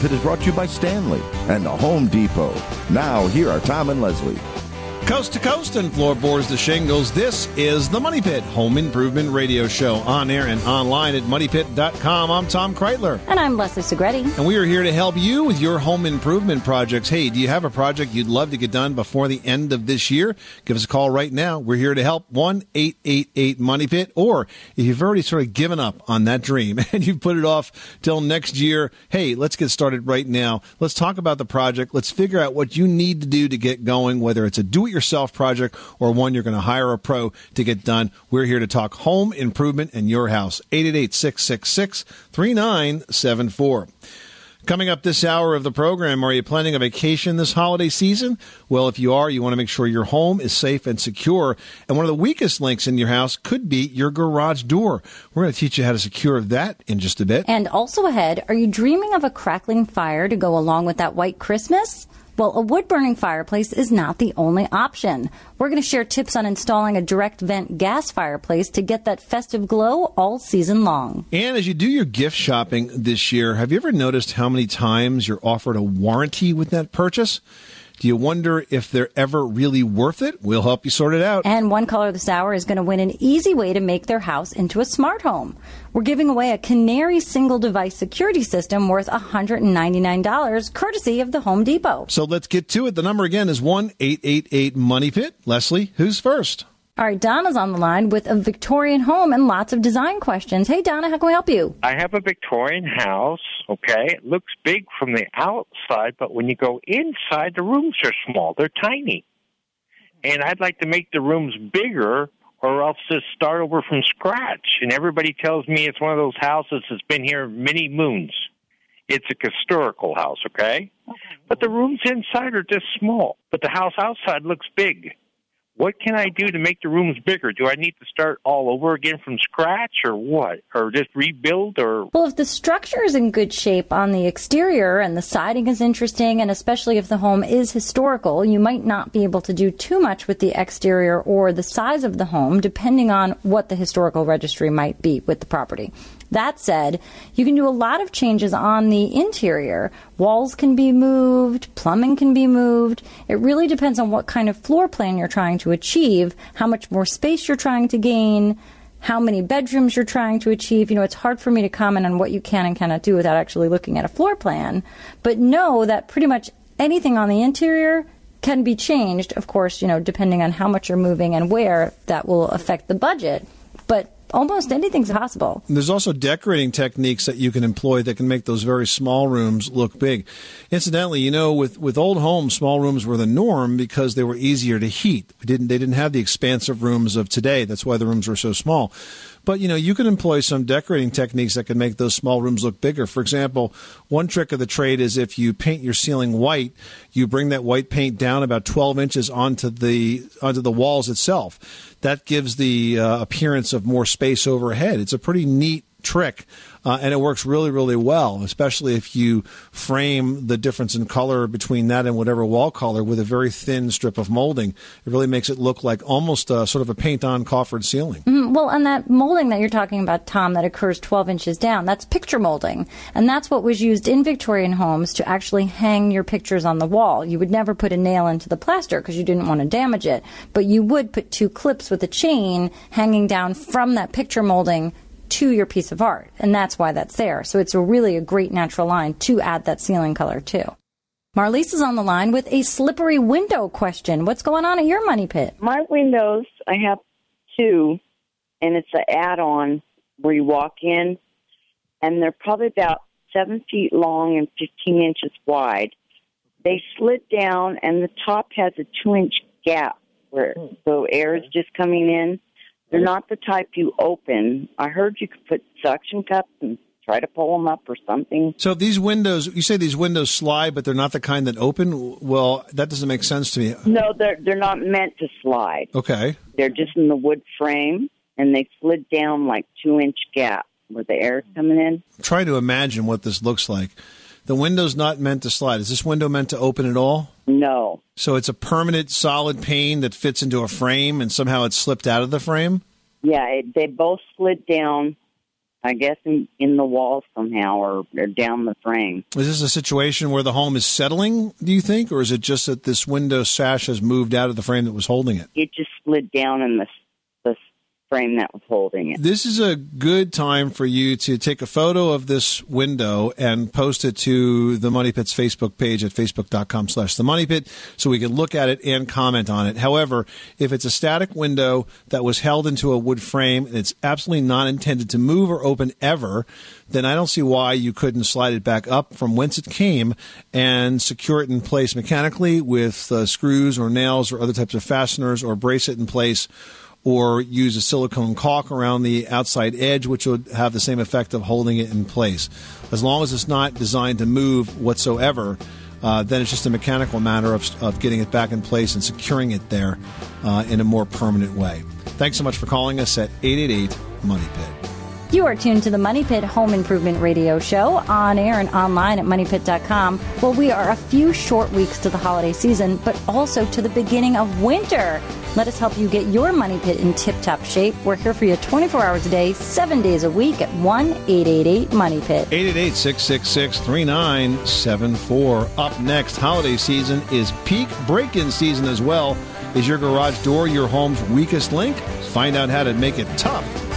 The is brought to you by Stanley and the Home Depot. Now, here are Tom and Leslie. Coast to coast and floorboards to shingles, this is the Money Pit Home Improvement Radio Show on air and online at moneypit.com. I'm Tom Kraeutler. And I'm Leslie Segrete. And we are here to help you with your home improvement projects. Hey, do you have a project you'd love to get done before the end of this year? Give us a call right now. We're here to help 1 888 Money Pit. Or if you've already sort of given up on that dream and you've put it off till next year, hey, let's get started right now. Let's talk about the project. Let's figure out what you need to do to get going, whether it's a do it yourself project or one you're going to hire a pro to get done. We're here to talk home improvement in your house. 888 666 3974. Coming up this hour of the program, are you planning a vacation this holiday season? Well, if you are, you want to make sure your home is safe and secure. And one of the weakest links in your house could be your garage door. We're going to teach you how to secure that in just a bit. And also ahead, are you dreaming of a crackling fire to go along with that white Christmas? Well, a wood burning fireplace is not the only option. We're going to share tips on installing a direct vent gas fireplace to get that festive glow all season long. And as you do your gift shopping this year, have you ever noticed how many times you're offered a warranty with that purchase? Do you wonder if they're ever really worth it? We'll help you sort it out. And one caller this hour is going to win an easy way to make their house into a smart home. We're giving away a Canary single device security system worth $199, courtesy of the Home Depot. So let's get to it. The number again is 1 888 Money Pit. Leslie, who's first? All right, Donna's on the line with a Victorian home and lots of design questions. Hey, Donna, how can we help you? I have a Victorian house, okay? It looks big from the outside, but when you go inside, the rooms are small. They're tiny. And I'd like to make the rooms bigger or else just start over from scratch. And everybody tells me it's one of those houses that's been here many moons. It's a historical house, okay? But the rooms inside are just small, but the house outside looks big. What can I do to make the rooms bigger? Do I need to start all over again from scratch or what? Or just rebuild or Well, if the structure is in good shape on the exterior and the siding is interesting, and especially if the home is historical, you might not be able to do too much with the exterior or the size of the home, depending on what the historical registry might be with the property. That said, you can do a lot of changes on the interior. Walls can be moved, plumbing can be moved. It really depends on what kind of floor plan you're trying to achieve, how much more space you're trying to gain, how many bedrooms you're trying to achieve. You know, it's hard for me to comment on what you can and cannot do without actually looking at a floor plan. But know that pretty much anything on the interior can be changed, of course, you know, depending on how much you're moving and where that will affect the budget. But almost anything's possible. There's also decorating techniques that you can employ that can make those very small rooms look big. Incidentally, you know, with, with old homes, small rooms were the norm because they were easier to heat. We didn't, they didn't have the expansive rooms of today. That's why the rooms were so small. But you know, you can employ some decorating techniques that can make those small rooms look bigger. For example, one trick of the trade is if you paint your ceiling white, you bring that white paint down about 12 inches onto the onto the walls itself. That gives the uh, appearance of more space overhead. It's a pretty neat trick. Uh, and it works really, really well, especially if you frame the difference in color between that and whatever wall color with a very thin strip of molding. It really makes it look like almost a, sort of a paint-on coffered ceiling. Mm, Well, and that molding that you're talking about, Tom, that occurs 12 inches down, that's picture molding. And that's what was used in Victorian homes to actually hang your pictures on the wall. You would never put a nail into the plaster because you didn't want to damage it. But you would put two clips with a chain hanging down from that picture molding to your piece of art. And that's why that's there. So it's a really a great natural line to add that ceiling color too. Marlise is on the line with a slippery window question. What's going on at your money pit? My windows, I have two, and it's an add-on where you walk in, and they're probably about seven feet long and 15 inches wide. They slid down, and the top has a two-inch gap where the air is just coming in. They're not the type you open. I heard you could put suction cups and try to pull them up or something. So these windows, you say these windows slide, but they're not the kind that open. Well, that doesn't make sense to me. No, they're they're not meant to slide. Okay. They're just in the wood frame, and they slid down like two inch gap where the air's coming in. Try to imagine what this looks like. The window's not meant to slide. Is this window meant to open at all? No, So it's a permanent solid pane that fits into a frame and somehow it's slipped out of the frame? yeah, it, they both slid down. I guess in, in the wall somehow, or, or down the frame. Is this a situation where the home is settling, do you think? Or is it just that this window sash has moved out of the frame that was holding it? It just slid down in the frame that was holding it. This is a good time for you to take a photo of this window and post it to the Money Pit's Facebook page at facebook.com slash the Money Pit so we can look at it and comment on it. However, if it's a static window that was held into a wood frame and it's absolutely not intended to move or open ever, then I don't see why you couldn't slide it back up from whence it came and secure it in place mechanically with uh, screws or nails or other types of fasteners or brace it in place or use a silicone caulk around the outside edge, which would have the same effect of holding it in place. As long as it's not designed to move whatsoever, uh, then it's just a mechanical matter of, of getting it back in place and securing it there uh, in a more permanent way. Thanks so much for calling us at 888 Money Pit. You are tuned to the Money Pit Home Improvement Radio Show on air and online at moneypit.com. Well, we are a few short weeks to the holiday season, but also to the beginning of winter. Let us help you get your Money Pit in tip top shape. We're here for you 24 hours a day, seven days a week at 1 888 Money Pit. 888 666 3974. Up next, holiday season is peak break in season as well. Is your garage door your home's weakest link? Find out how to make it tough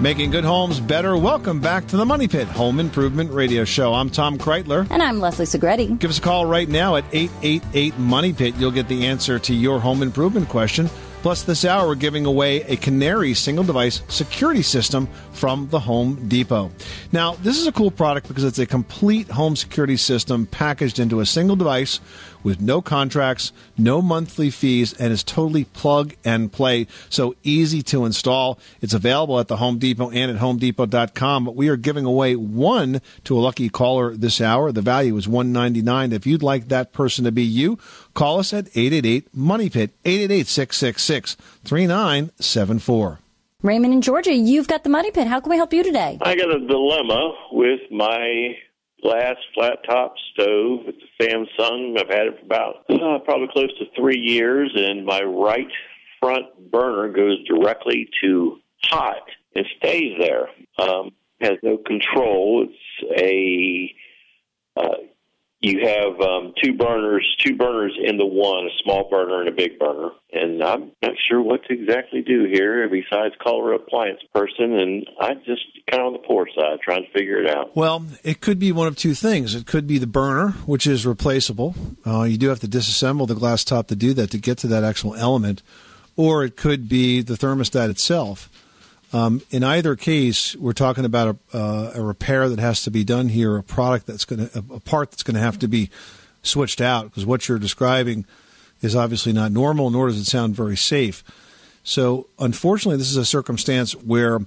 Making good homes better. Welcome back to the Money Pit Home Improvement Radio Show. I'm Tom Kraeutler. And I'm Leslie Segrete. Give us a call right now at 888 Money Pit. You'll get the answer to your home improvement question. Plus, this hour, we're giving away a Canary single device security system from the Home Depot. Now, this is a cool product because it's a complete home security system packaged into a single device with no contracts, no monthly fees, and is totally plug and play. So easy to install. It's available at the Home Depot and at homedepot.com. But we are giving away one to a lucky caller this hour. The value is one ninety nine. If you'd like that person to be you, call us at 888 Money Pit, 888 666 3974. Raymond in Georgia, you've got the Money Pit. How can we help you today? I got a dilemma with my glass flat top stove. It's a Samsung. I've had it for about uh, probably close to three years, and my right front burner goes directly to hot and stays there. Um, has no control. It's a uh, you have um, two burners, two burners in the one, a small burner and a big burner. And I'm not sure what to exactly do here besides call her appliance person. And I just kind of on the poor side trying to figure it out. Well, it could be one of two things. It could be the burner, which is replaceable. Uh, you do have to disassemble the glass top to do that to get to that actual element, or it could be the thermostat itself. Um, in either case, we're talking about a, uh, a repair that has to be done here, a product that's going to, a, part that's going to have to be switched out because what you're describing is obviously not normal, nor does it sound very safe. So, unfortunately, this is a circumstance where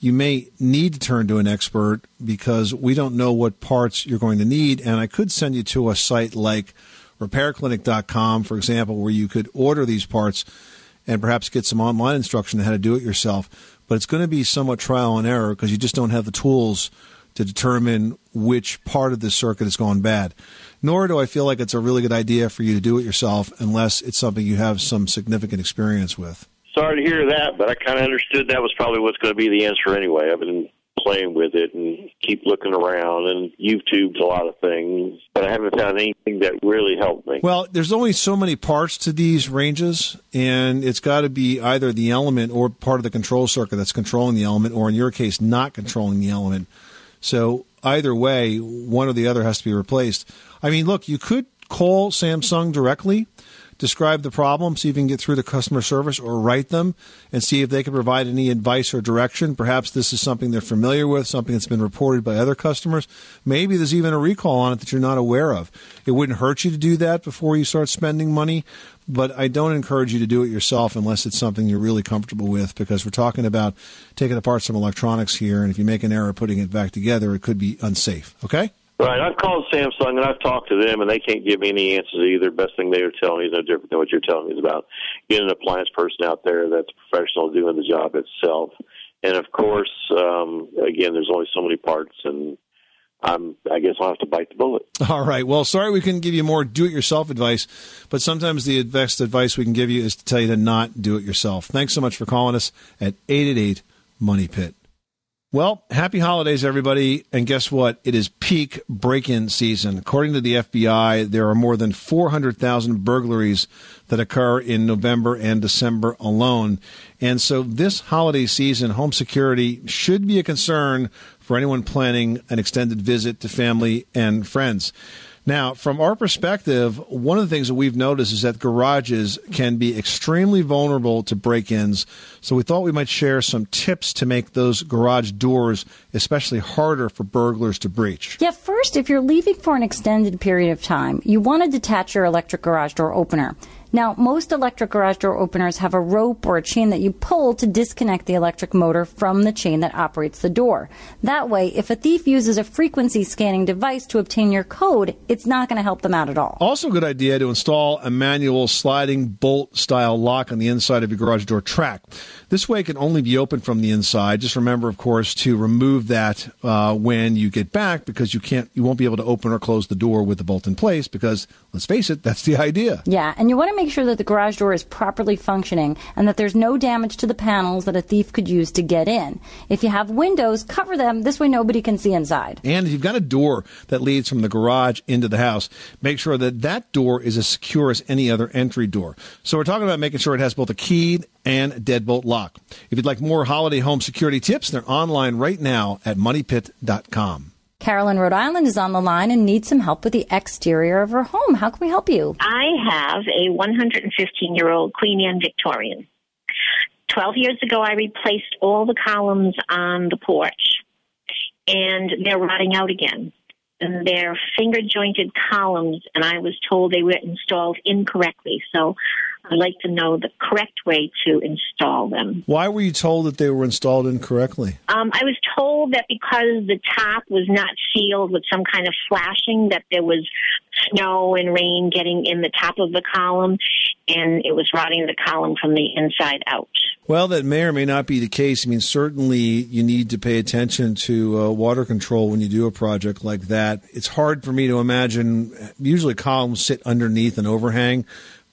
you may need to turn to an expert because we don't know what parts you're going to need. And I could send you to a site like repairclinic.com, for example, where you could order these parts and perhaps get some online instruction on how to do it yourself but it's going to be somewhat trial and error because you just don't have the tools to determine which part of the circuit has gone bad. Nor do I feel like it's a really good idea for you to do it yourself unless it's something you have some significant experience with. Sorry to hear that, but I kind of understood that was probably what's going to be the answer anyway. I've been playing with it and keep looking around and YouTube's a lot of things, but I haven't found anything that really helped me. Well, there's only so many parts to these ranges, and it's got to be either the element or part of the control circuit that's controlling the element, or in your case, not controlling the element. So either way, one or the other has to be replaced. I mean, look, you could call Samsung directly describe the problem, see if you can get through to customer service or write them and see if they can provide any advice or direction. Perhaps this is something they're familiar with, something that's been reported by other customers. Maybe there's even a recall on it that you're not aware of. It wouldn't hurt you to do that before you start spending money, but I don't encourage you to do it yourself unless it's something you're really comfortable with because we're talking about taking apart some electronics here, and if you make an error putting it back together, it could be unsafe. Okay? Right. I've called Samsung and I've talked to them, and they can't give me any answers either. Best thing they are telling me is no different than what you're telling me is about getting an appliance person out there that's professional doing the job itself. And of course, um, again, there's only so many parts, and I'm, I guess I'll have to bite the bullet. All right. Well, sorry we couldn't give you more do it yourself advice, but sometimes the best advice we can give you is to tell you to not do it yourself. Thanks so much for calling us at 888 Money Pit. Well, happy holidays, everybody. And guess what? It is peak break in season. According to the FBI, there are more than 400,000 burglaries that occur in November and December alone. And so this holiday season, home security should be a concern for anyone planning an extended visit to family and friends. Now, from our perspective, one of the things that we've noticed is that garages can be extremely vulnerable to break ins. So we thought we might share some tips to make those garage doors especially harder for burglars to breach. Yeah, first, if you're leaving for an extended period of time, you want to detach your electric garage door opener. Now, most electric garage door openers have a rope or a chain that you pull to disconnect the electric motor from the chain that operates the door. That way, if a thief uses a frequency scanning device to obtain your code, it's not going to help them out at all. Also, a good idea to install a manual sliding bolt style lock on the inside of your garage door track. This way, it can only be opened from the inside. Just remember, of course, to remove that uh, when you get back because you can't, you won't be able to open or close the door with the bolt in place because, let's face it, that's the idea. Yeah, and you want to make sure that the garage door is properly functioning and that there's no damage to the panels that a thief could use to get in. If you have windows, cover them. This way nobody can see inside. And if you've got a door that leads from the garage into the house, make sure that that door is as secure as any other entry door. So we're talking about making sure it has both a keyed and deadbolt lock. If you'd like more holiday home security tips, they're online right now at moneypit.com. Carolyn, Rhode Island is on the line and needs some help with the exterior of her home. How can we help you? I have a 115 year old Queen Anne Victorian. 12 years ago, I replaced all the columns on the porch, and they're rotting out again. And they're finger jointed columns, and I was told they were installed incorrectly. So I'd like to know the correct way to install them. Why were you told that they were installed incorrectly? Um, I was told that because the top was not sealed with some kind of flashing, that there was snow and rain getting in the top of the column, and it was rotting the column from the inside out. Well, that may or may not be the case. I mean, certainly you need to pay attention to uh, water control when you do a project like that. It's hard for me to imagine. Usually, columns sit underneath an overhang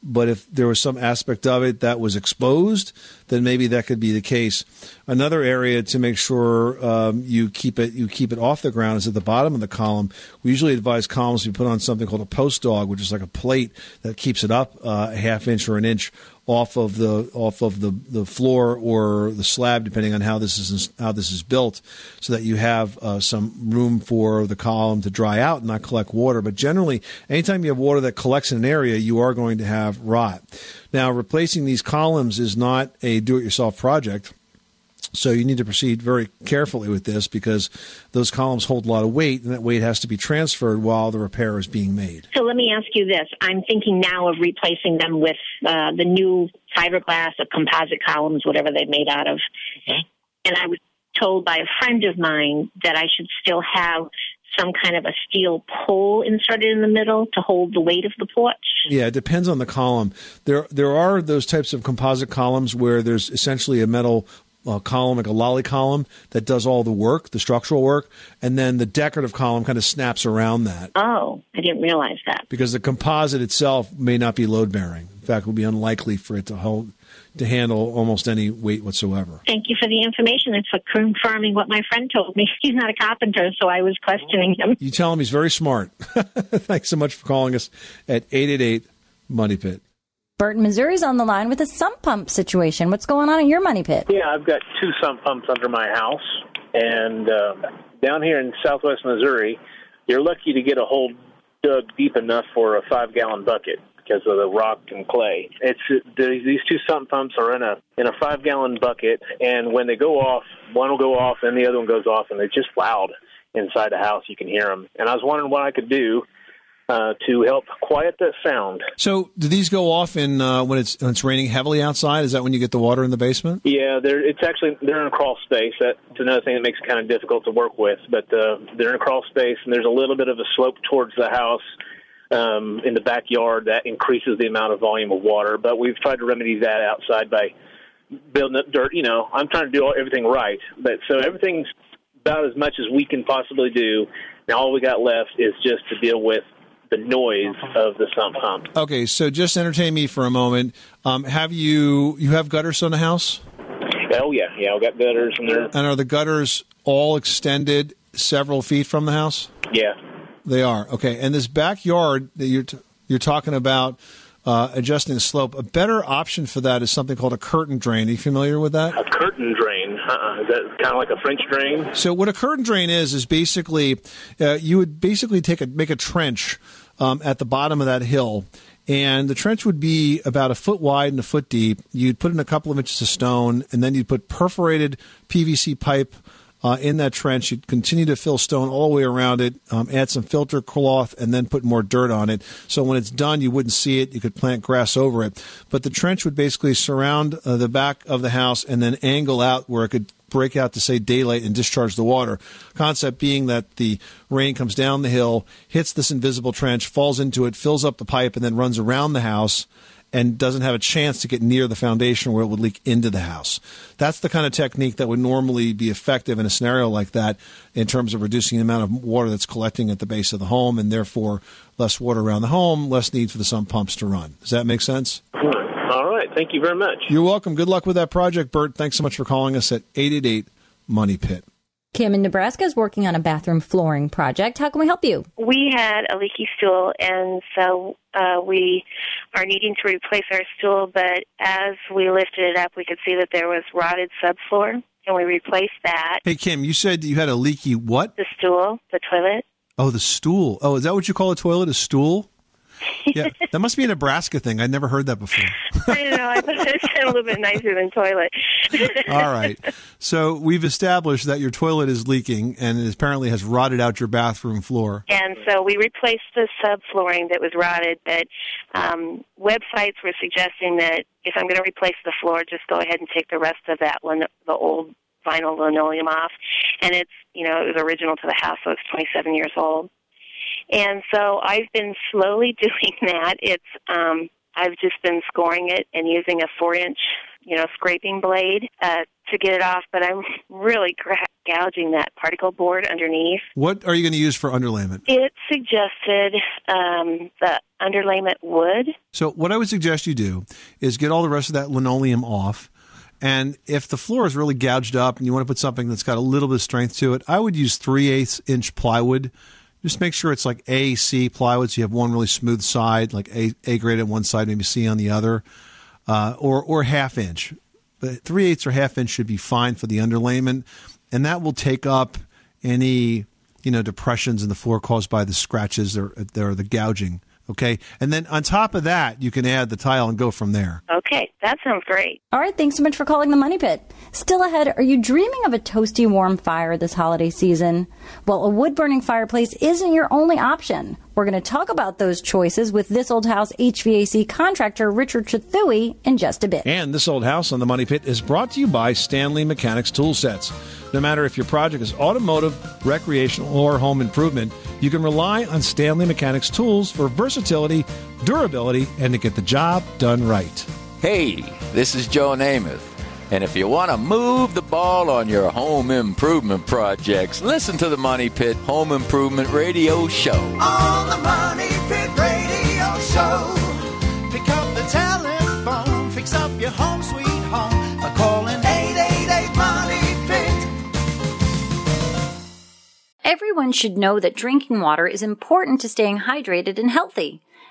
but if there was some aspect of it that was exposed, then maybe that could be the case. Another area to make sure um, you keep it you keep it off the ground is at the bottom of the column. We usually advise columns to put on something called a post dog, which is like a plate that keeps it up uh, a half inch or an inch off of the off of the, the floor or the slab, depending on how this is how this is built, so that you have uh, some room for the column to dry out and not collect water. But generally, anytime you have water that collects in an area, you are going to have rot. Now, replacing these columns is not a do-it-yourself project. So you need to proceed very carefully with this because those columns hold a lot of weight, and that weight has to be transferred while the repair is being made. So let me ask you this. I'm thinking now of replacing them with uh, the new fiberglass or composite columns, whatever they're made out of. And I was told by a friend of mine that I should still have some kind of a steel pole inserted in the middle to hold the weight of the porch. Yeah, it depends on the column. There, there are those types of composite columns where there's essentially a metal uh, column, like a lolly column, that does all the work, the structural work, and then the decorative column kind of snaps around that Oh, I didn't realize that. because the composite itself may not be load bearing. In fact, it would be unlikely for it to hold to handle almost any weight whatsoever. Thank you for the information and for confirming what my friend told me. He's not a carpenter, so I was questioning him. You tell him he's very smart. Thanks so much for calling us at eight eight eight Money Pit. Burton, Missouri's on the line with a sump pump situation. What's going on in your money pit? Yeah, I've got two sump pumps under my house, and uh, down here in southwest Missouri, you're lucky to get a hole dug deep enough for a five gallon bucket because of the rock and clay. It's the, these two sump pumps are in a in a five gallon bucket, and when they go off, one will go off and the other one goes off, and they're just loud inside the house. You can hear them, and I was wondering what I could do uh, to help quiet that sound. So, do these go off in uh, when it's when it's raining heavily outside? Is that when you get the water in the basement? Yeah, they're it's actually they're in a crawl space. That's another thing that makes it kind of difficult to work with. But uh, they're in a crawl space, and there's a little bit of a slope towards the house um, in the backyard that increases the amount of volume of water. But we've tried to remedy that outside by building up dirt. You know, I'm trying to do everything right, but so everything's about as much as we can possibly do. Now all we got left is just to deal with the noise of the sump pump. Okay, so just entertain me for a moment. Um, have you you have gutters on the house? Oh yeah, yeah, we got gutters and they're And are the gutters all extended several feet from the house? yeah. They are. Okay, and this backyard that you're t- you're talking about uh, adjusting the slope. A better option for that is something called a curtain drain. Are you familiar with that? A curtain drain. Uh-uh. Is that kind of like a French drain? So what a curtain drain is is basically uh, you would basically take a make a trench um, at the bottom of that hill, and the trench would be about a foot wide and a foot deep. You'd put in a couple of inches of stone, and then you'd put perforated PVC pipe. Uh, in that trench, you'd continue to fill stone all the way around it, um, add some filter cloth, and then put more dirt on it. So when it's done, you wouldn't see it. You could plant grass over it. But the trench would basically surround uh, the back of the house and then angle out where it could break out to say daylight and discharge the water. Concept being that the rain comes down the hill, hits this invisible trench, falls into it, fills up the pipe, and then runs around the house and doesn't have a chance to get near the foundation where it would leak into the house. That's the kind of technique that would normally be effective in a scenario like that in terms of reducing the amount of water that's collecting at the base of the home and therefore less water around the home, less need for the sump pumps to run. Does that make sense? All right. Thank you very much. You're welcome. Good luck with that project, Bert. Thanks so much for calling us at 888 Money Pit. Kim in Nebraska is working on a bathroom flooring project. How can we help you? We had a leaky stool, and so uh, we are needing to replace our stool. But as we lifted it up, we could see that there was rotted subfloor, and we replaced that. Hey, Kim, you said you had a leaky what? The stool, the toilet. Oh, the stool. Oh, is that what you call a toilet? A stool? Yeah, that must be a Nebraska thing. I'd never heard that before. I know. I thought it sounded a little bit nicer than toilet. All right. So we've established that your toilet is leaking and it apparently has rotted out your bathroom floor. And so we replaced the subflooring that was rotted, but um, websites were suggesting that if I'm going to replace the floor, just go ahead and take the rest of that one, the old vinyl linoleum off. And it's, you know, it was original to the house, so it's 27 years old. And so I've been slowly doing that. It's, um, I've just been scoring it and using a four inch, you know, scraping blade. Uh, to get it off, but I'm really gra- gouging that particle board underneath. What are you going to use for underlayment? It suggested um, the underlayment wood. So, what I would suggest you do is get all the rest of that linoleum off. And if the floor is really gouged up and you want to put something that's got a little bit of strength to it, I would use 3 eighths inch plywood. Just make sure it's like A, C plywood so you have one really smooth side, like A, A grade on one side, maybe C on the other, uh, or, or half inch. But 3 eighths or half inch should be fine for the underlayment. And that will take up any you know depressions in the floor caused by the scratches or, or the gouging. Okay, and then on top of that, you can add the tile and go from there. Okay, that sounds great. All right, thanks so much for calling the Money Pit. Still ahead, are you dreaming of a toasty warm fire this holiday season? Well, a wood burning fireplace isn't your only option. We're going to talk about those choices with this old house HVAC contractor Richard Trethewey in just a bit. And this old house on the Money Pit is brought to you by Stanley Mechanics Tool Sets. No matter if your project is automotive, recreational, or home improvement, you can rely on Stanley Mechanics tools for versatility, durability, and to get the job done right. Hey, this is Joe Namath. And if you want to move the ball on your home improvement projects, listen to the Money Pit Home Improvement Radio Show. On the Money Pit Radio Show. Pick up the telephone, fix up your home sweet home by calling 888 Money Pit. Everyone should know that drinking water is important to staying hydrated and healthy.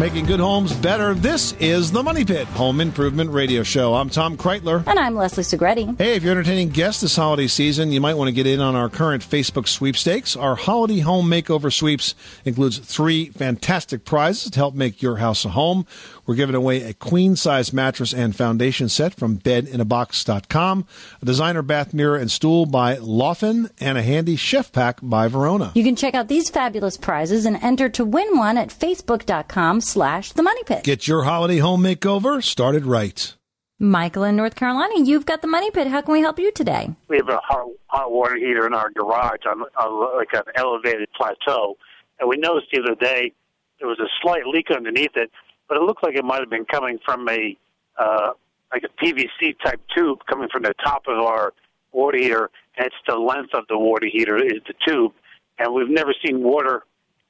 Making good homes better. This is the Money Pit Home Improvement Radio Show. I'm Tom Kraeutler. And I'm Leslie Segrete. Hey, if you're entertaining guests this holiday season, you might want to get in on our current Facebook sweepstakes. Our holiday home makeover sweeps includes three fantastic prizes to help make your house a home. We're giving away a queen size mattress and foundation set from bedinabox.com, a designer bath mirror and stool by Laughlin, and a handy chef pack by Verona. You can check out these fabulous prizes and enter to win one at facebook.com slash the money pit. Get your holiday home makeover started right. Michael in North Carolina, you've got the money pit. How can we help you today? we have a hot, hot water heater in our garage on, on like an elevated plateau, and we noticed the other day there was a slight leak underneath it, but it looked like it might have been coming from a uh, like a PVC type tube coming from the top of our water heater, and it's the length of the water heater is the tube, and we've never seen water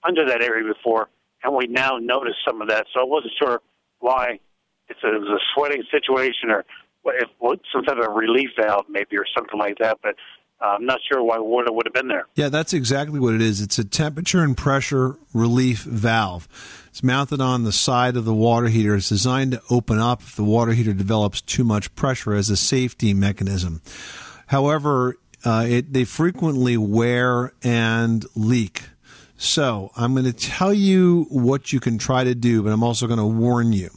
under that area before, and we now notice some of that. So I wasn't sure why it's a, it was a sweating situation or if, some type of relief valve maybe or something like that, but uh, I'm not sure why water would have been there. Yeah, that's exactly what it is. It's a temperature and pressure relief valve. It's mounted on the side of the water heater. It's designed to open up if the water heater develops too much pressure as a safety mechanism. However, uh, it, they frequently wear and leak. So I'm going to tell you what you can try to do, but I'm also going to warn you.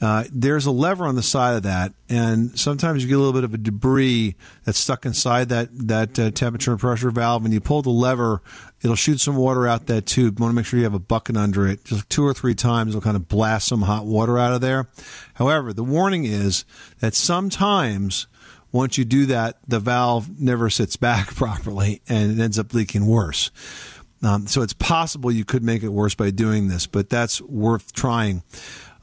Uh, there's a lever on the side of that, and sometimes you get a little bit of a debris that's stuck inside that that uh, temperature and pressure valve. And you pull the lever, it'll shoot some water out that tube. You want to make sure you have a bucket under it. Just two or three times, it'll kind of blast some hot water out of there. However, the warning is that sometimes once you do that, the valve never sits back properly, and it ends up leaking worse. Um, so it's possible you could make it worse by doing this, but that's worth trying.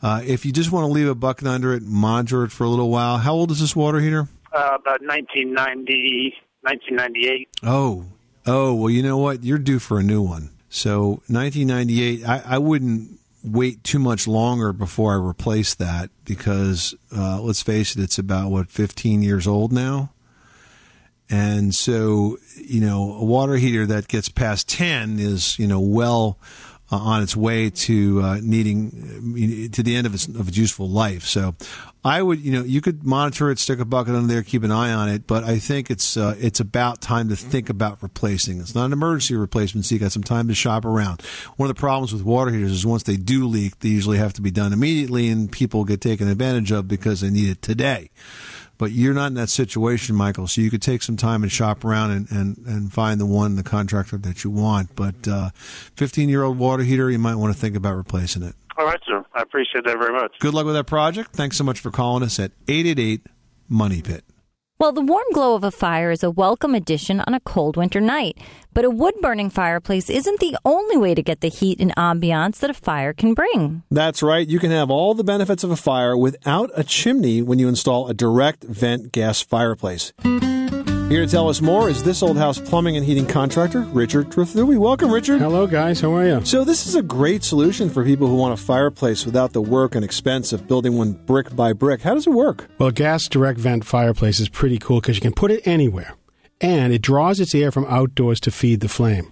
Uh, if you just want to leave a bucket under it, monitor it for a little while. How old is this water heater? Uh, about 1990, 1998. Oh, oh, well, you know what? You're due for a new one. So 1998, I, I wouldn't wait too much longer before I replace that because uh, let's face it, it's about what 15 years old now. And so, you know, a water heater that gets past 10 is, you know, well uh, on its way to uh, needing uh, to the end of its, of its useful life. So, I would, you know, you could monitor it, stick a bucket under there, keep an eye on it. But I think it's uh, it's about time to think about replacing. It's not an emergency replacement, so you got some time to shop around. One of the problems with water heaters is once they do leak, they usually have to be done immediately, and people get taken advantage of because they need it today but you're not in that situation, Michael. So you could take some time and shop around and, and, and find the one, the contractor that you want. But uh, 15 year old water heater, you might want to think about replacing it. All right, sir. I appreciate that very much. Good luck with that project. Thanks so much for calling us at 888 Money Pit. Well, the warm glow of a fire is a welcome addition on a cold winter night. But a wood burning fireplace isn't the only way to get the heat and ambiance that a fire can bring. That's right. You can have all the benefits of a fire without a chimney when you install a direct vent gas fireplace. Here to tell us more is this old house plumbing and heating contractor, Richard Trethewey. Welcome, Richard. Hello, guys. How are you? So, this is a great solution for people who want a fireplace without the work and expense of building one brick by brick. How does it work? Well, a gas direct vent fireplace is pretty cool because you can put it anywhere, and it draws its air from outdoors to feed the flame.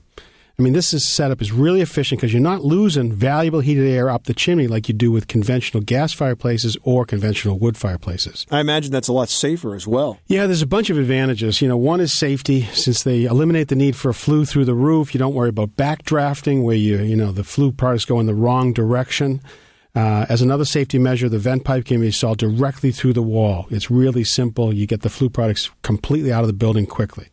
I mean, this is setup is really efficient because you're not losing valuable heated air up the chimney like you do with conventional gas fireplaces or conventional wood fireplaces. I imagine that's a lot safer as well. Yeah, there's a bunch of advantages. You know, one is safety since they eliminate the need for a flue through the roof. You don't worry about backdrafting where you, you know, the flue products go in the wrong direction. Uh, as another safety measure, the vent pipe can be installed directly through the wall. It's really simple. You get the flue products completely out of the building quickly.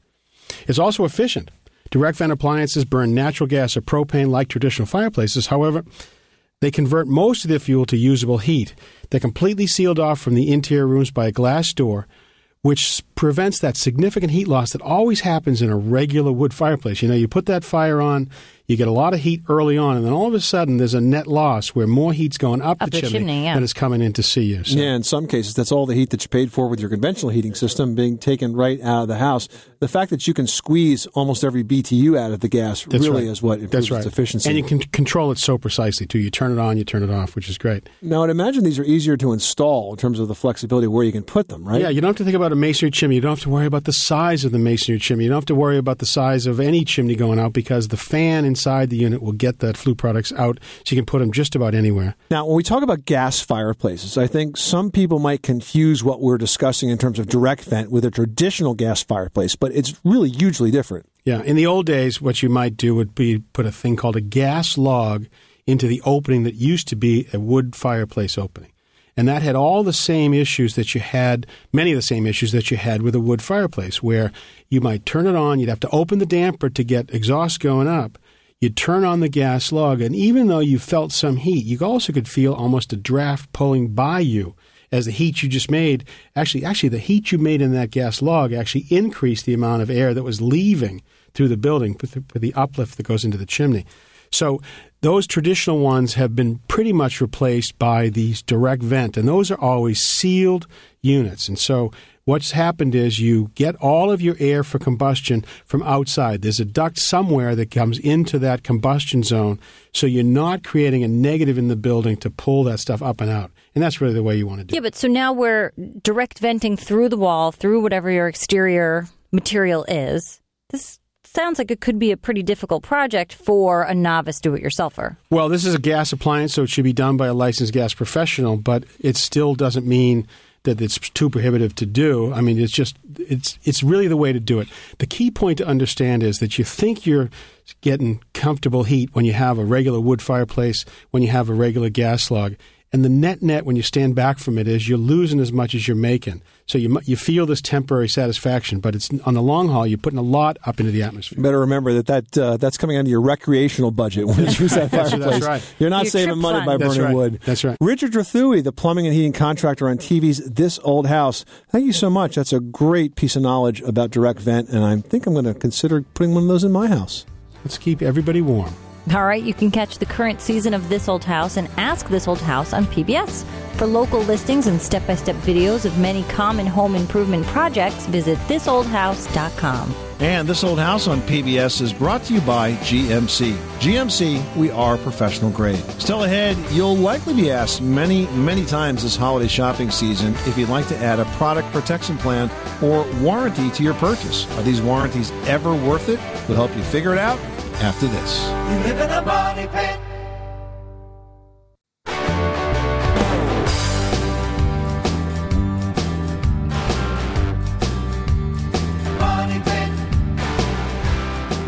It's also efficient. Direct vent appliances burn natural gas or propane like traditional fireplaces. However, they convert most of their fuel to usable heat. They're completely sealed off from the interior rooms by a glass door, which prevents that significant heat loss that always happens in a regular wood fireplace. You know, you put that fire on, you get a lot of heat early on, and then all of a sudden there's a net loss where more heat's going up, Up the chimney, chimney, yeah. than is coming in to see you. So. Yeah, in some cases, that's all the heat that you paid for with your conventional heating system being taken right out of the house. The fact that you can squeeze almost every BTU out of the gas That's really right. is what improves That's right. its efficiency. And you can control it so precisely too. You turn it on, you turn it off, which is great. now, I'd imagine these are easier to install in terms of the flexibility of where you can put them, right? Yeah, you don't have to think about a masonry chimney. You don't have to worry about the size of the masonry chimney. You don't have to worry about the size of any chimney going out because the fan inside the unit will get that flue products out, so you can put them just about anywhere. Now, when we talk about gas fireplaces, I think some people might confuse what we're discussing in terms of direct vent with a traditional gas fireplace, but it's really hugely different. Yeah, in the old days, what you might do would be put a thing called a gas log into the opening that used to be a wood fireplace opening. And that had all the same issues that you had, many of the same issues that you had with a wood fireplace, where you might turn it on, you'd have to open the damper to get exhaust going up. You'd turn on the gas log, and even though you felt some heat, you also could feel almost a draft pulling by you as the heat you just made actually actually the heat you made in that gas log actually increased the amount of air that was leaving through the building with the, with the uplift that goes into the chimney. So those traditional ones have been pretty much replaced by these direct vent, and those are always sealed units. And so what's happened is you get all of your air for combustion from outside. There's a duct somewhere that comes into that combustion zone, so you're not creating a negative in the building to pull that stuff up and out. And that's really the way you want to do it. Yeah, but so now we're direct venting through the wall, through whatever your exterior material is. This sounds like it could be a pretty difficult project for a novice do it yourselfer. Well, this is a gas appliance, so it should be done by a licensed gas professional, but it still doesn't mean that it's too prohibitive to do. I mean, it's just it's it's really the way to do it. The key point to understand is that you think you're getting comfortable heat when you have a regular wood fireplace, when you have a regular gas log, and the net net when you stand back from it is you're losing as much as you're making. So you you feel this temporary satisfaction, but it's on the long haul you're putting a lot up into the atmosphere. You better remember that, that uh, that's coming out of your recreational budget when you use that fireplace. that's right. You're not Your saving money fund. by That's burning right. wood. That's right. Richard Trethewey, the plumbing and heating contractor on TV's This Old House. Thank you so much. That's a great piece of knowledge about direct vent, and I think I'm going to consider putting one of those in my house. Let's keep everybody warm. All right, you can catch the current season of This Old House and Ask This Old House on PBS. For local listings and step by step videos of many common home improvement projects, visit thisoldhouse.com. And This Old House on PBS is brought to you by GMC. GMC, we are professional grade. Still ahead, you'll likely be asked many, many times this holiday shopping season if you'd like to add a product protection plan or warranty to your purchase. Are these warranties ever worth it? We'll help you figure it out after this. You live in a money pit.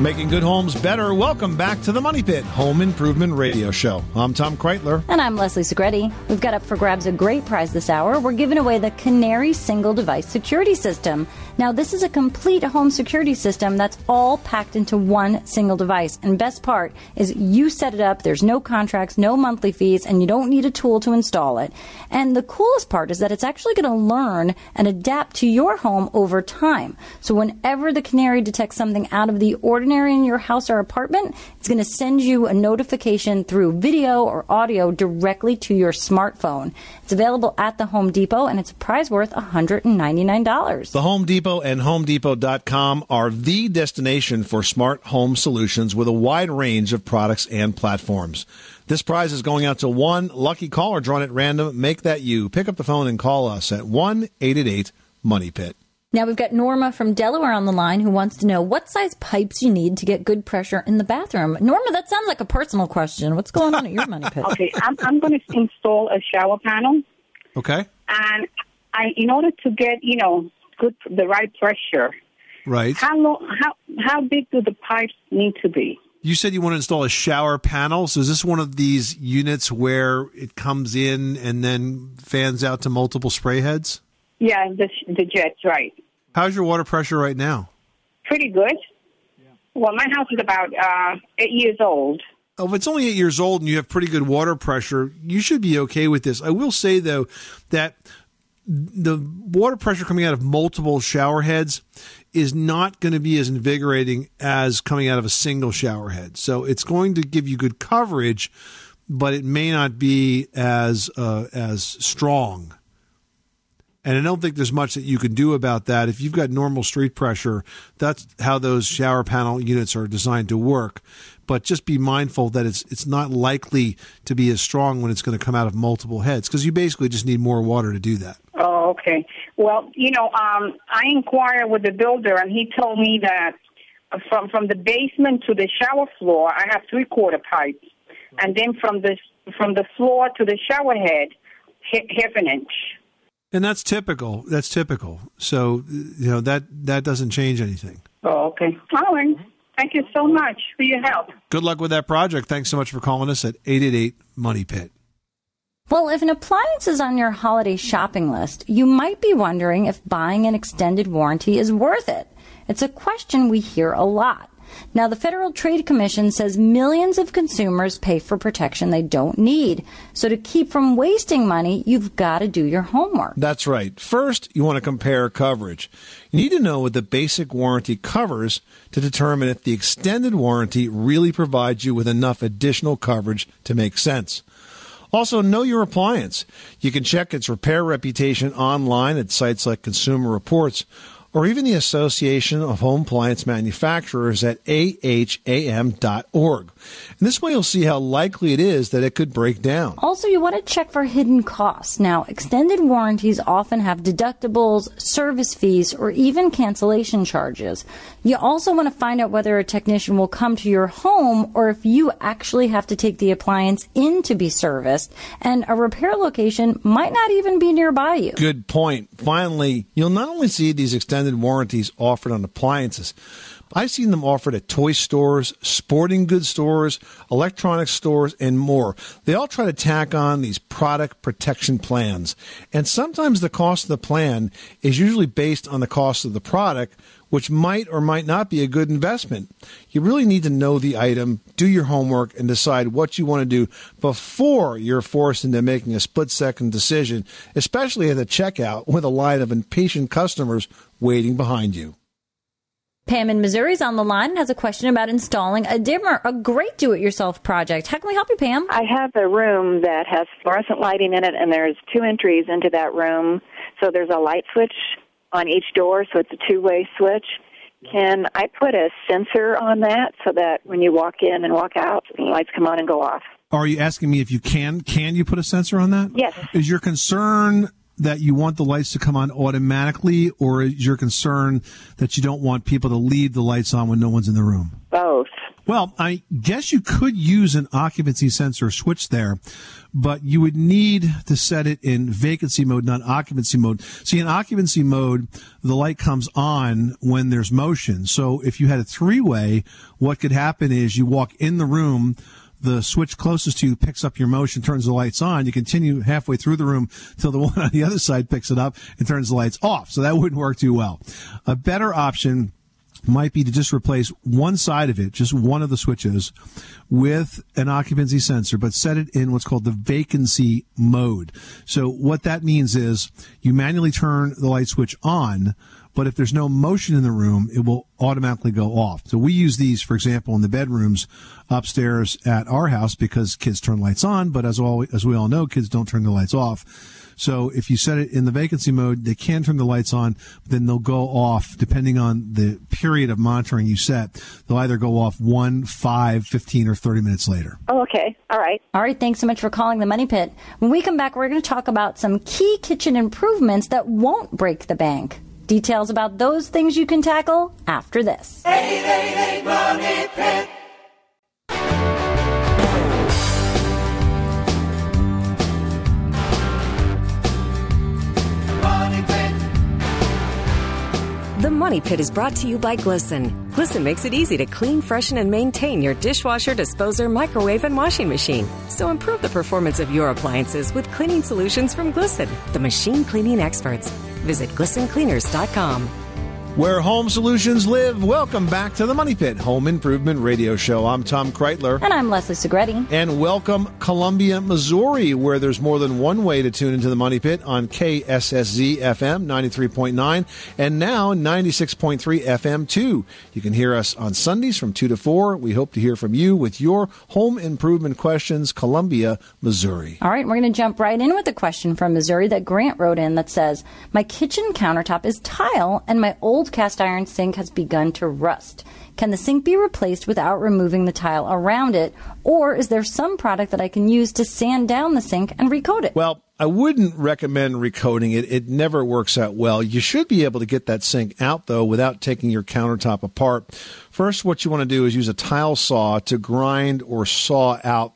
Making good homes better. Welcome back to the Money Pit Home Improvement Radio Show. I'm Tom Kraeutler. And I'm Leslie Segrete. We've got up for grabs a great prize this hour. We're giving away the Canary Single Device Security System. Now, this is a complete home security system that's all packed into one single device. And best part is you set it up, there's no contracts, no monthly fees, and you don't need a tool to install it. And the coolest part is that it's actually going to learn and adapt to your home over time. So whenever the Canary detects something out of the ordinary in your house or apartment, it's going to send you a notification through video or audio directly to your smartphone. It's available at the Home Depot and it's a prize worth $199. The Home Depot and HomeDepot.com are the destination for smart home solutions with a wide range of products and platforms. This prize is going out to one lucky caller drawn at random. Make that you. Pick up the phone and call us at 1 888 Money Pit. Now we've got Norma from Delaware on the line who wants to know what size pipes you need to get good pressure in the bathroom. Norma, that sounds like a personal question. What's going on at your money pit? Okay, I'm, I'm going to install a shower panel, Okay. and I, in order to get you know good the right pressure, Right. how long, how how big do the pipes need to be? You said you want to install a shower panel. So is this one of these units where it comes in and then fans out to multiple spray heads? Yeah, the the jets, right? How's your water pressure right now? Pretty good. Well, my house is about uh, eight years old. Oh, if it's only eight years old and you have pretty good water pressure, you should be okay with this. I will say though that the water pressure coming out of multiple shower heads is not going to be as invigorating as coming out of a single shower head. So it's going to give you good coverage, but it may not be as uh, as strong. And I don't think there's much that you can do about that. If you've got normal street pressure, that's how those shower panel units are designed to work. But just be mindful that it's it's not likely to be as strong when it's going to come out of multiple heads because you basically just need more water to do that. Oh, okay. Well, you know, um, I inquired with the builder, and he told me that from from the basement to the shower floor, I have three quarter pipes, and then from the from the floor to the shower head, ha- half an inch. And that's typical. That's typical. So you know that that doesn't change anything. Oh, okay. All right. Thank you so much for your help. Good luck with that project. Thanks so much for calling us at 888 Money Pit. Well, if an appliance is on your holiday shopping list, you might be wondering if buying an extended warranty is worth it. It's a question we hear a lot. Now, the Federal Trade Commission says millions of consumers pay for protection they don't need. So to keep from wasting money, you've got to do your homework. That's right. First, you want to compare coverage. You need to know what the basic warranty covers to determine if the extended warranty really provides you with enough additional coverage to make sense. Also, know your appliance. You can check its repair reputation online at sites like Consumer Reports or even the Association of Home Appliance Manufacturers at aham.org. And this way you'll see how likely it is that it could break down. Also, you want to check for hidden costs. Now, extended warranties often have deductibles, service fees, or even cancellation charges. You also want to find out whether a technician will come to your home or if you actually have to take the appliance in to be serviced, and a repair location might not even be nearby you. Good point. Finally, you'll not only see these extended warranties offered on appliances, I've seen them offered at toy stores, sporting goods stores, electronics stores, and more. They all try to tack on these product protection plans. And sometimes the cost of the plan is usually based on the cost of the product, which might or might not be a good investment. You really need to know the item, do your homework, and decide what you want to do before you're forced into making a split second decision, especially at the checkout with a line of impatient customers waiting behind you. Pam in Missouri's on the line and has a question about installing a dimmer, a great do-it-yourself project. How can we help you, Pam? I have a room that has fluorescent lighting in it, and there's two entries into that room. So there's a light switch on each door, so it's a two-way switch. Can I put a sensor on that so that when you walk in and walk out, the lights come on and go off? Are you asking me if you can? Can you put a sensor on that? Yes. Is your concern that you want the lights to come on automatically, or is your concern that you don't want people to leave the lights on when no one's in the room? Both. Well, I guess you could use an occupancy sensor switch there, but you would need to set it in vacancy mode, not occupancy mode. See, in occupancy mode, the light comes on when there's motion. So if you had a three way, what could happen is you walk in the room, the switch closest to you picks up your motion, turns the lights on. You continue halfway through the room till the one on the other side picks it up and turns the lights off. So that wouldn't work too well. A better option might be to just replace one side of it, just one of the switches, with an occupancy sensor, but set it in what's called the vacancy mode. So what that means is you manually turn the light switch on, but if there's no motion in the room, it will automatically go off. So we use these, for example, in the bedrooms upstairs at our house because kids turn lights on, but as all, as we all know, kids don't turn the lights off. So if you set it in the vacancy mode, they can turn the lights on, but then they'll go off depending on the period of monitoring you set. They'll either go off one, five, 15, or 30 minutes later. Oh, okay. All right. All right, thanks so much for calling the Money Pit. When we come back, we're going to talk about some key kitchen improvements that won't break the bank. Details about those things you can tackle after this. 888 Money Pit. The Money Pit is brought to you by Glisten. Glisten makes it easy to clean, freshen, and maintain your dishwasher, disposer, microwave, and washing machine. So improve the performance of your appliances with cleaning solutions from Glisten, the machine cleaning experts. Visit glistencleaners.com. Where home solutions live. Welcome back to the Money Pit Home Improvement Radio Show. I'm Tom Kraeutler. And I'm Leslie Segrete. And welcome Columbia, Missouri, where there's more than one way to tune into the Money Pit on KSSZ FM 93.9 and now 96.3 FM 2. You can hear us on Sundays from 2 to 4. We hope to hear from you with your home improvement questions, Columbia, Missouri. All right, we're going to jump right in with a question from Missouri that Grant wrote in that says, My kitchen countertop is tile and my old cast iron sink has begun to rust. Can the sink be replaced without removing the tile around it? Or is there some product that I can use to sand down the sink and recoat it? Well, I wouldn't recommend recoating it. It never works out well. You should be able to get that sink out though without taking your countertop apart. First, what you want to do is use a tile saw to grind or saw out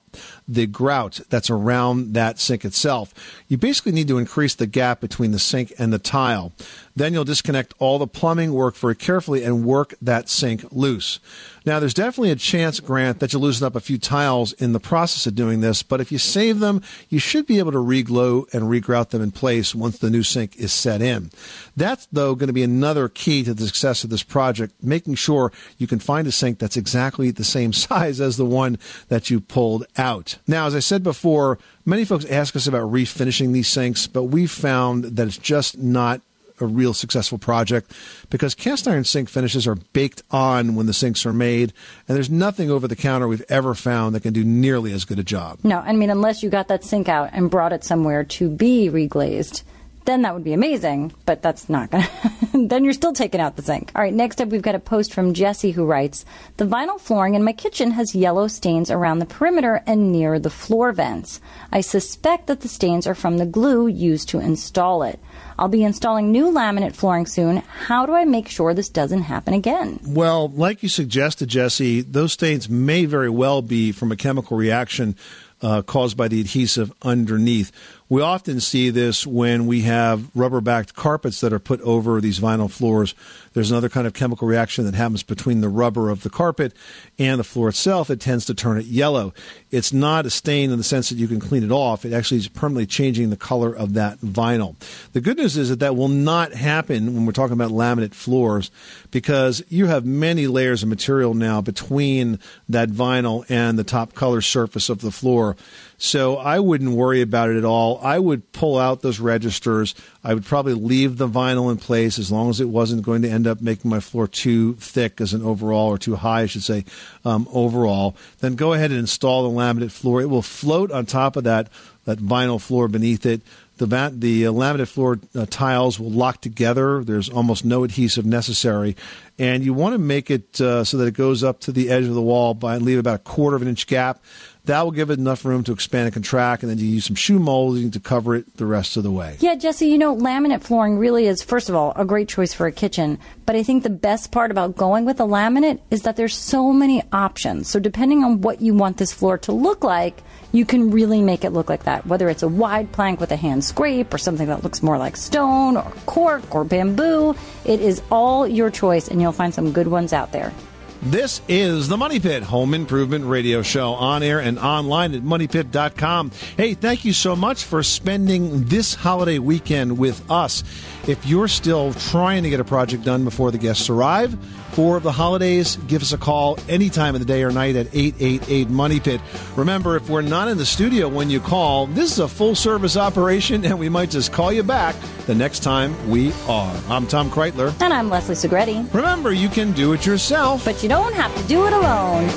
the grout that's around that sink itself. You basically need to increase the gap between the sink and the tile. Then you'll disconnect all the plumbing, work very carefully, and work that sink loose. Now, there's definitely a chance, Grant, that you'll loosen up a few tiles in the process of doing this, but if you save them, you should be able to reglue and regrout them in place once the new sink is set in. That's, though, going to be another key to the success of this project, making sure you can find a sink that's exactly the same size as the one that you pulled out. Now, as I said before, many folks ask us about refinishing these sinks, but we've found that it's just not a real successful project because cast iron sink finishes are baked on when the sinks are made, and there's nothing over the counter we've ever found that can do nearly as good a job. No, I mean, unless you got that sink out and brought it somewhere to be reglazed, then that would be amazing, but that's not going to. then you're still taking out the sink. All right, next up, we've got a post from Jesse who writes The vinyl flooring in my kitchen has yellow stains around the perimeter and near the floor vents. I suspect that the stains are from the glue used to install it. I'll be installing new laminate flooring soon. How do I make sure this doesn't happen again? Well, like you suggested, Jesse, those stains may very well be from a chemical reaction uh, caused by the adhesive underneath. We often see this when we have rubber backed carpets that are put over these vinyl floors. There's another kind of chemical reaction that happens between the rubber of the carpet and the floor itself. It tends to turn it yellow. It's not a stain in the sense that you can clean it off. It actually is permanently changing the color of that vinyl. The good news is that that will not happen when we're talking about laminate floors because you have many layers of material now between that vinyl and the top color surface of the floor. So I wouldn't worry about it at all. I would pull out those registers. I would probably leave the vinyl in place as long as it wasn't going to end up making my floor too thick as an overall or too high, I should say, um, overall. Then go ahead and install the laminate floor. It will float on top of that that vinyl floor beneath it. The, va- the uh, laminate floor uh, tiles will lock together. There's almost no adhesive necessary. And you want to make it uh, so that it goes up to the edge of the wall by leave about a quarter of an inch gap. That will give it enough room to expand and contract, and then you use some shoe molding to cover it the rest of the way. Yeah, Jesse, you know, laminate flooring really is, first of all, a great choice for a kitchen. But I think the best part about going with a laminate is that there's so many options. So depending on what you want this floor to look like, you can really make it look like that. Whether it's a wide plank with a hand scrape or something that looks more like stone or cork or bamboo, it is all your choice, and you'll find some good ones out there. This is the Money Pit Home Improvement Radio Show on air and online at moneypit.com. Hey, thank you so much for spending this holiday weekend with us. If you're still trying to get a project done before the guests arrive for of the holidays, give us a call any time of the day or night at 888 Money Pit. Remember, if we're not in the studio when you call, this is a full service operation and we might just call you back the next time we are. I'm Tom Kraeutler. And I'm Leslie Segrete. Remember, you can do it yourself. But you don't have to do it alone.